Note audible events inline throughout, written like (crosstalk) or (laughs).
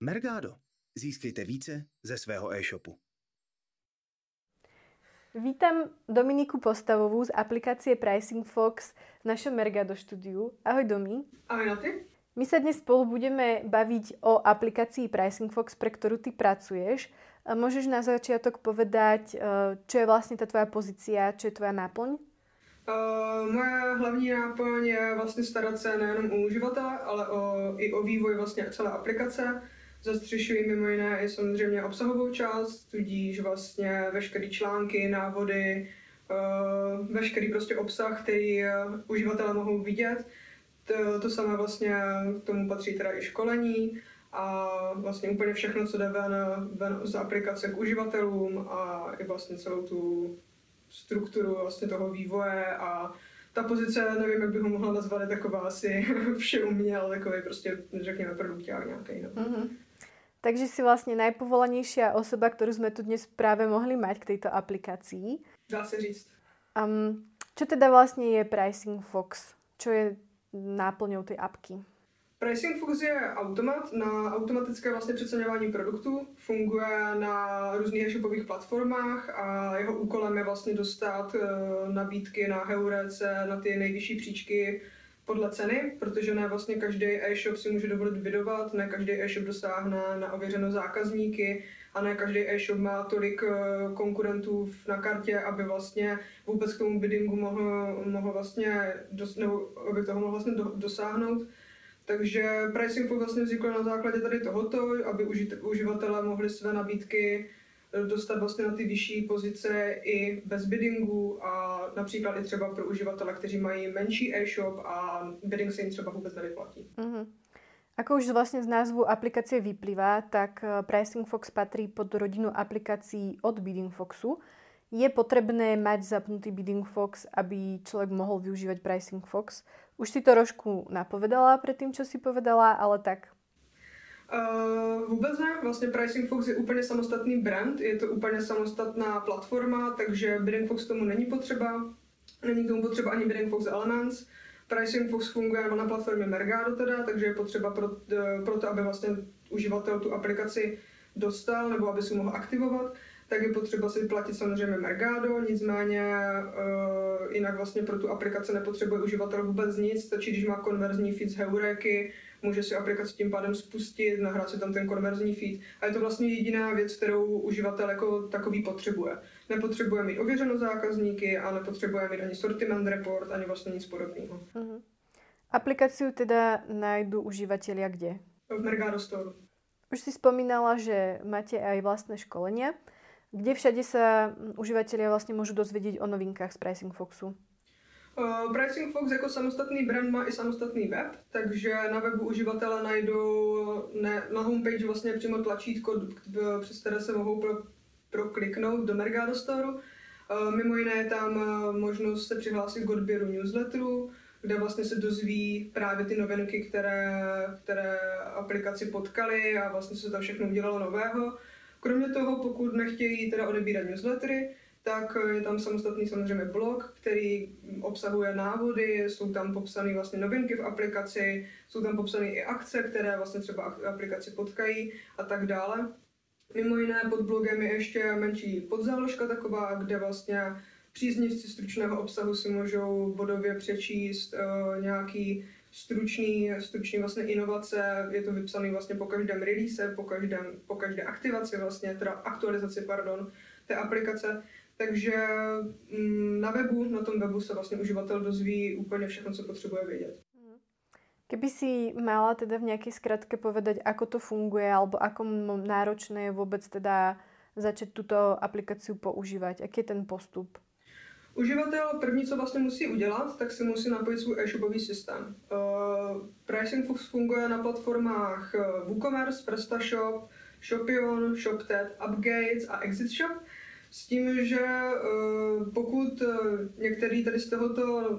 Mergado. Získejte více ze svého e-shopu. Vítam Dominiku Postavovú z aplikácie Pricing Fox v našom Mergado štúdiu. Ahoj Domi. Ahoj na ty. My sa dnes spolu budeme baviť o aplikácii Pricing Fox, pre ktorú ty pracuješ. Môžeš na začiatok povedať, čo je vlastne tá tvoja pozícia, čo je tvoja náplň? Uh, moje hlavní náplň je vlastně starat se nejenom o uživatele, ale o, i o vývoj vlastně celé aplikace. Zastřešují mimo jiné i samozřejmě obsahovou část, tudíž vlastně veškeré články, návody, uh, veškerý prostě obsah, který uh, uživatelé mohou vidět. To, to samé vlastně k tomu patří teda i školení a vlastně úplně všechno, co jde ven, ven z aplikace k uživatelům a i vlastně celou tu strukturu vlastně toho vývoje a ta pozice, nevím, jak bych ho mohla nazvat, je taková asi (laughs) vše uměl, takový prostě, řekněme, produkták nějaký. No. Mm-hmm. Takže si vlastně najpovolanější osoba, kterou jsme tu dnes právě mohli mať k této aplikaci. Dá se říct. Um, čo teda vlastně je Pricing Fox? Čo je náplňou ty apky? Pricing Fox je automat na automatické vlastně přeceňování produktů. Funguje na různých e-shopových platformách a jeho úkolem je vlastně dostat eh, nabídky na Heurece, na ty nejvyšší příčky podle ceny, protože ne vlastně každý e-shop si může dovolit vydovat, ne každý e-shop dosáhne na ověřené zákazníky a ne každý e-shop má tolik eh, konkurentů na kartě, aby vlastně vůbec k tomu biddingu mohl, mohl vlastně, dos, nebo aby toho mohl vlastně do, dosáhnout. Takže Pricing vlastně vznikl na základě tady tohoto, aby uživatelé mohli své nabídky dostat vlastně na ty vyšší pozice i bez biddingu a například i třeba pro uživatele, kteří mají menší e-shop a bidding se jim třeba vůbec nevyplatí. Mm-hmm. Ako už vlastně z názvu aplikácie vyplývá, tak eh, Pricing Fox patří pod rodinu aplikací od Bidding Foxu. Je potrebné mať zapnutý Bidding Fox, aby člověk mohl využívat Pricing Fox. Už si to trošku napovedala před tím, co si povedala, ale tak. Uh, vůbec ne, vlastně Pricing Fox je úplně samostatný brand, je to úplně samostatná platforma, takže Bidding Fox tomu není potřeba, není k tomu potřeba ani Bidding Fox Elements. Pricing Fox funguje na platformě Mergado teda, takže je potřeba pro, eh, pro to, aby vlastně uživatel tu aplikaci dostal nebo aby si mohl aktivovat, tak je potřeba si platit samozřejmě Mergado, nicméně uh, jinak vlastně pro tu aplikaci nepotřebuje uživatel vůbec nic, stačí, když má konverzní feed z Heureky, může si aplikaci tím pádem spustit, nahrát si tam ten konverzní feed a je to vlastně jediná věc, kterou uživatel jako takový potřebuje. Nepotřebuje mít ověřeno zákazníky a nepotřebuje mít ani sortiment report, ani vlastně nic podobného. Uh-huh. Aplikaci teda najdu uživatelia kde? V Mergado Store. Už si spomínala, že máte aj vlastné školenia. Kde všade sa uživatelia vlastně můžu dozvědět o novinkách z Pricing Foxu? Uh, Pricing Fox jako samostatný brand má i samostatný web, takže na webu uživatele najdou ne, na homepage vlastně přímo tlačítko, přes které se mohou pro, prokliknout do Mergado Store. Uh, mimo jiné je tam možnost se přihlásit k odběru newsletteru, kde vlastně se dozví právě ty novinky, které, které aplikaci potkaly a vlastně se tam všechno udělalo nového. Kromě toho, pokud nechtějí teda odebírat newslettery, tak je tam samostatný samozřejmě blog, který obsahuje návody, jsou tam popsané vlastně novinky v aplikaci, jsou tam popsané i akce, které vlastně třeba aplikaci potkají a tak dále. Mimo jiné pod blogem je ještě menší podzáložka taková, kde vlastně příznivci stručného obsahu si můžou bodově přečíst uh, nějaký stručný, stručný vlastně inovace, je to vypsané vlastně po každém release, po, každém, po každé aktivaci vlastně, teda aktualizaci, pardon, té aplikace. Takže mm, na webu, na tom webu se vlastně uživatel dozví úplně všechno, co potřebuje vědět. Keby si mala teda v nějaké zkratke povedať, ako to funguje, alebo ako náročné je vůbec teda začať tuto aplikaci používat, jaký je ten postup? Uživatel první, co vlastně musí udělat, tak si musí napojit svůj e-shopový systém. Uh, Pricing funguje na platformách eh, WooCommerce, PrestaShop, Shopion, ShopTet, Upgates a Exit Shop. S tím, že uh, pokud některý tady z tohoto,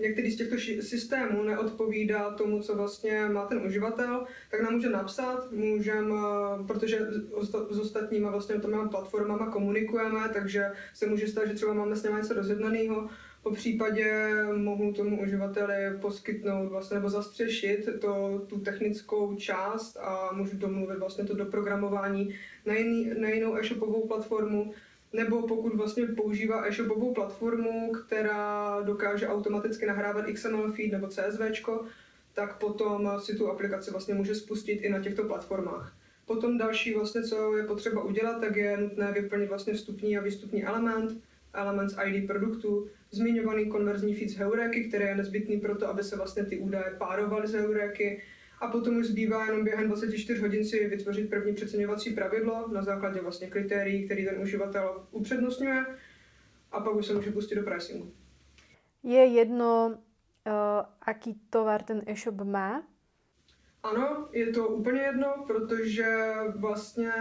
některý z těchto systémů neodpovídá tomu, co vlastně má ten uživatel, tak nám může napsat, můžem, protože s ostatními vlastně platformama komunikujeme, takže se může stát, že třeba máme s nimi něco rozjednaného, Po případě mohu tomu uživateli poskytnout vlastně nebo zastřešit to, tu technickou část a můžu domluvit vlastně to doprogramování na, jiný, na jinou e-shopovou platformu, nebo pokud vlastně používá e-shopovou platformu, která dokáže automaticky nahrávat XML feed nebo CSV, tak potom si tu aplikaci vlastně může spustit i na těchto platformách. Potom další vlastně, co je potřeba udělat, tak je nutné vyplnit vlastně vstupní a výstupní element, element z ID produktu, zmiňovaný konverzní feed z Heuréky, který je nezbytný pro to, aby se vlastně ty údaje párovaly z Heuréky. A potom už zbývá jenom během 24 hodin si vytvořit první přeceňovací pravidlo na základě vlastně kritérií, který ten uživatel upřednostňuje a pak už se může pustit do pricingu. Je jedno, uh, aký tovar ten e-shop má? Ano, je to úplně jedno, protože vlastně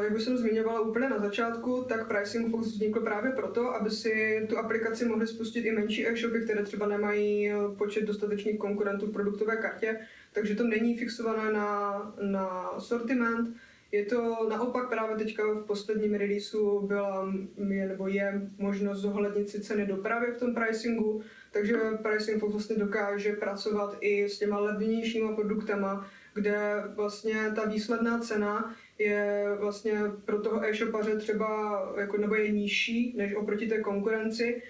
jak už jsem zmiňovala úplně na začátku, tak Pricing Fox vznikl právě proto, aby si tu aplikaci mohly spustit i menší e-shopy, které třeba nemají eh, počet dostatečných konkurentů v produktové kartě, takže to není fixované na, na sortiment. Je to naopak právě teďka v posledním releaseu byla je, nebo je možnost zohlednit si ceny dopravy v tom pricingu, takže Pricing Fox vlastně dokáže pracovat i s těma levnějšíma produktama, kde vlastně ta výsledná cena je vlastně pro toho e-shopaře třeba, jako, nebo je nižší než oproti té konkurenci,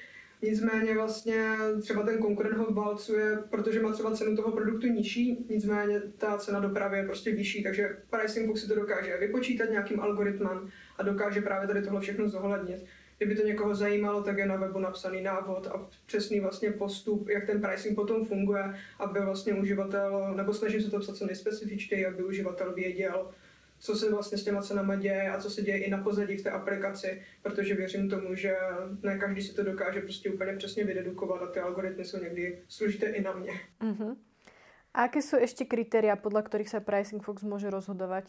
Nicméně vlastně třeba ten konkurent ho válcuje, protože má třeba cenu toho produktu nižší, nicméně ta cena dopravy je prostě vyšší, takže Pricing Book si to dokáže vypočítat nějakým algoritmem a dokáže právě tady tohle všechno zohlednit. Kdyby to někoho zajímalo, tak je na webu napsaný návod a přesný vlastně postup, jak ten pricing potom funguje, aby vlastně uživatel, nebo snažím se to psat co nejspecifičtěji, aby uživatel věděl, co se vlastně s těma cenama děje a co se děje i na pozadí v té aplikaci, protože věřím tomu, že ne každý si to dokáže prostě úplně přesně vydedukovat a ty algoritmy jsou někdy složité i na mě. Uh-huh. A jaké jsou ještě kritéria, podle kterých se Pricing Fox může rozhodovat?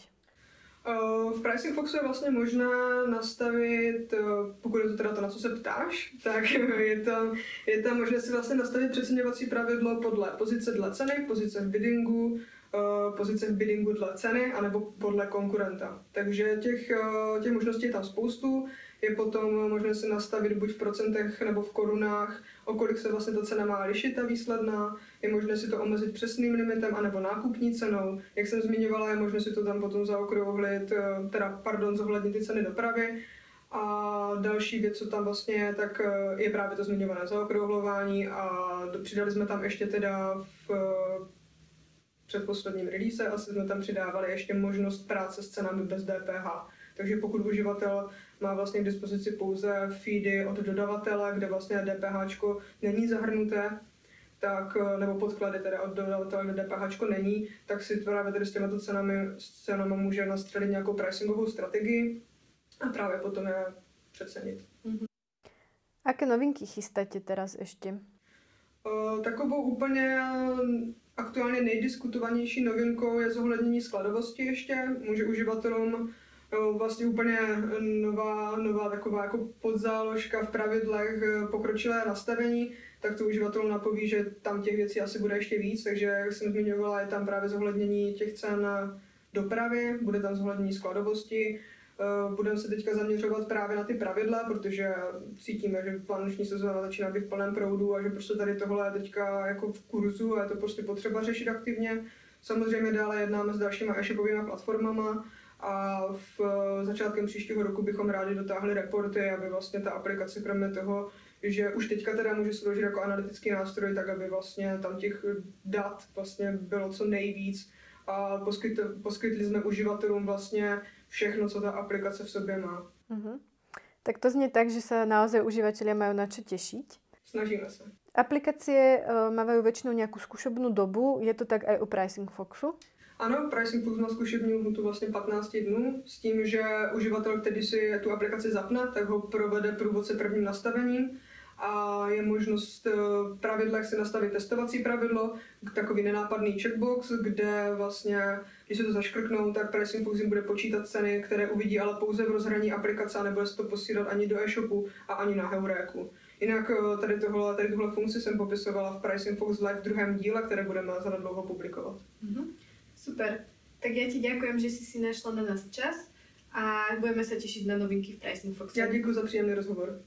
V Pricing Foxu je vlastně možné nastavit, pokud je to teda to, na co se ptáš, (laughs) tak je tam, je tam možné si vlastně nastavit přeceňovací pravidlo podle pozice dle ceny, pozice v biddingu, Eh, pozice v biddingu dle ceny anebo podle konkurenta. Takže těch, eh, těch možností je tam spoustu. Je potom možné si nastavit buď v procentech nebo v korunách, o kolik se vlastně ta cena má lišit, ta výsledná. Je možné si to omezit přesným limitem anebo nákupní cenou. Jak jsem zmiňovala, je možné si to tam potom zaokrouhlit, eh, teda pardon, zohlednit ty ceny dopravy. A další věc, co tam vlastně je, tak je právě to zmiňované zaokrouhlování a přidali jsme tam ještě teda v předposledním release asi jsme tam přidávali ještě možnost práce s cenami bez DPH. Takže pokud uživatel má vlastně k dispozici pouze feedy od dodavatele, kde vlastně DPH není zahrnuté, tak, nebo podklady teda od dodavatele, kde DPH není, tak si právě tady s těmito cenami, s cenami může nastřelit nějakou pricingovou strategii a právě potom je přecenit. Mm-hmm. Aké novinky chystáte teraz ještě? Uh, takovou úplně Aktuálně nejdiskutovanější novinkou je zohlednění skladovosti ještě. Může uživatelům vlastně úplně nová, nová taková jako podzáložka v pravidlech eh, pokročilé nastavení, tak to uživatelům napoví, že tam těch věcí asi bude ještě víc, takže jak jsem zmiňovala, je tam právě zohlednění těch cen dopravy, bude tam zohlednění skladovosti, Eh, budeme se teďka zaměřovat právě na ty pravidla, protože cítíme, že vánoční sezóna začíná být v plném proudu a že prostě tady tohle je teďka jako v kurzu a je to prostě potřeba řešit aktivně. Samozřejmě dále jednáme s dalšíma e-shopovými platformama a v eh, začátkem příštího roku bychom rádi dotáhli reporty, aby vlastně ta aplikace kromě toho, že už teďka teda může sloužit jako analytický nástroj, tak aby vlastně tam těch dat vlastně bylo co nejvíc a poskytli, poskytli jsme uživatelům vlastně všechno, co ta aplikace v sobě má. Uh-huh. Tak to zní tak, že se naozaj uživatelé mají na čo těšit. Snažíme se. Aplikácie uh, mávají většinou nějakou zkušebnou dobu, je to tak i u Pricing Foxu? Ano, Pricing Fox má zkušební lhutu vlastně 15 dnů s tím, že uživatel, který si tu aplikaci zapne, tak ho provede průvodce prvním nastavením a je možnost eh, v pravidlech si nastavit testovací pravidlo, takový nenápadný checkbox, kde vlastně, když se to zaškrknou, tak Pricing jim bude počítat ceny, které uvidí ale pouze v rozhraní aplikace a nebude se to posílat ani do e-shopu a ani na Heuréku. Jinak eh, tady, tohle, tady tuhle funkci jsem popisovala v Pricing Fox Live v druhém díle, které budeme za dlouho publikovat. Mm-hmm. Super. Tak já ti děkuji, že jsi si našla na nás čas a budeme se těšit na novinky v Pricing Fox. Já děkuji za příjemný rozhovor.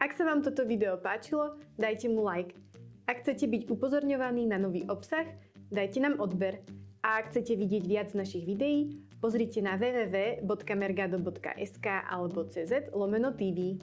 Ak sa vám toto video páčilo, dajte mu like. Ak chcete byť upozorňovaní na nový obsah, dajte nám odber. A ak chcete vidieť viac našich videí, pozrite na www.mergado.sk alebo cz lomeno TV.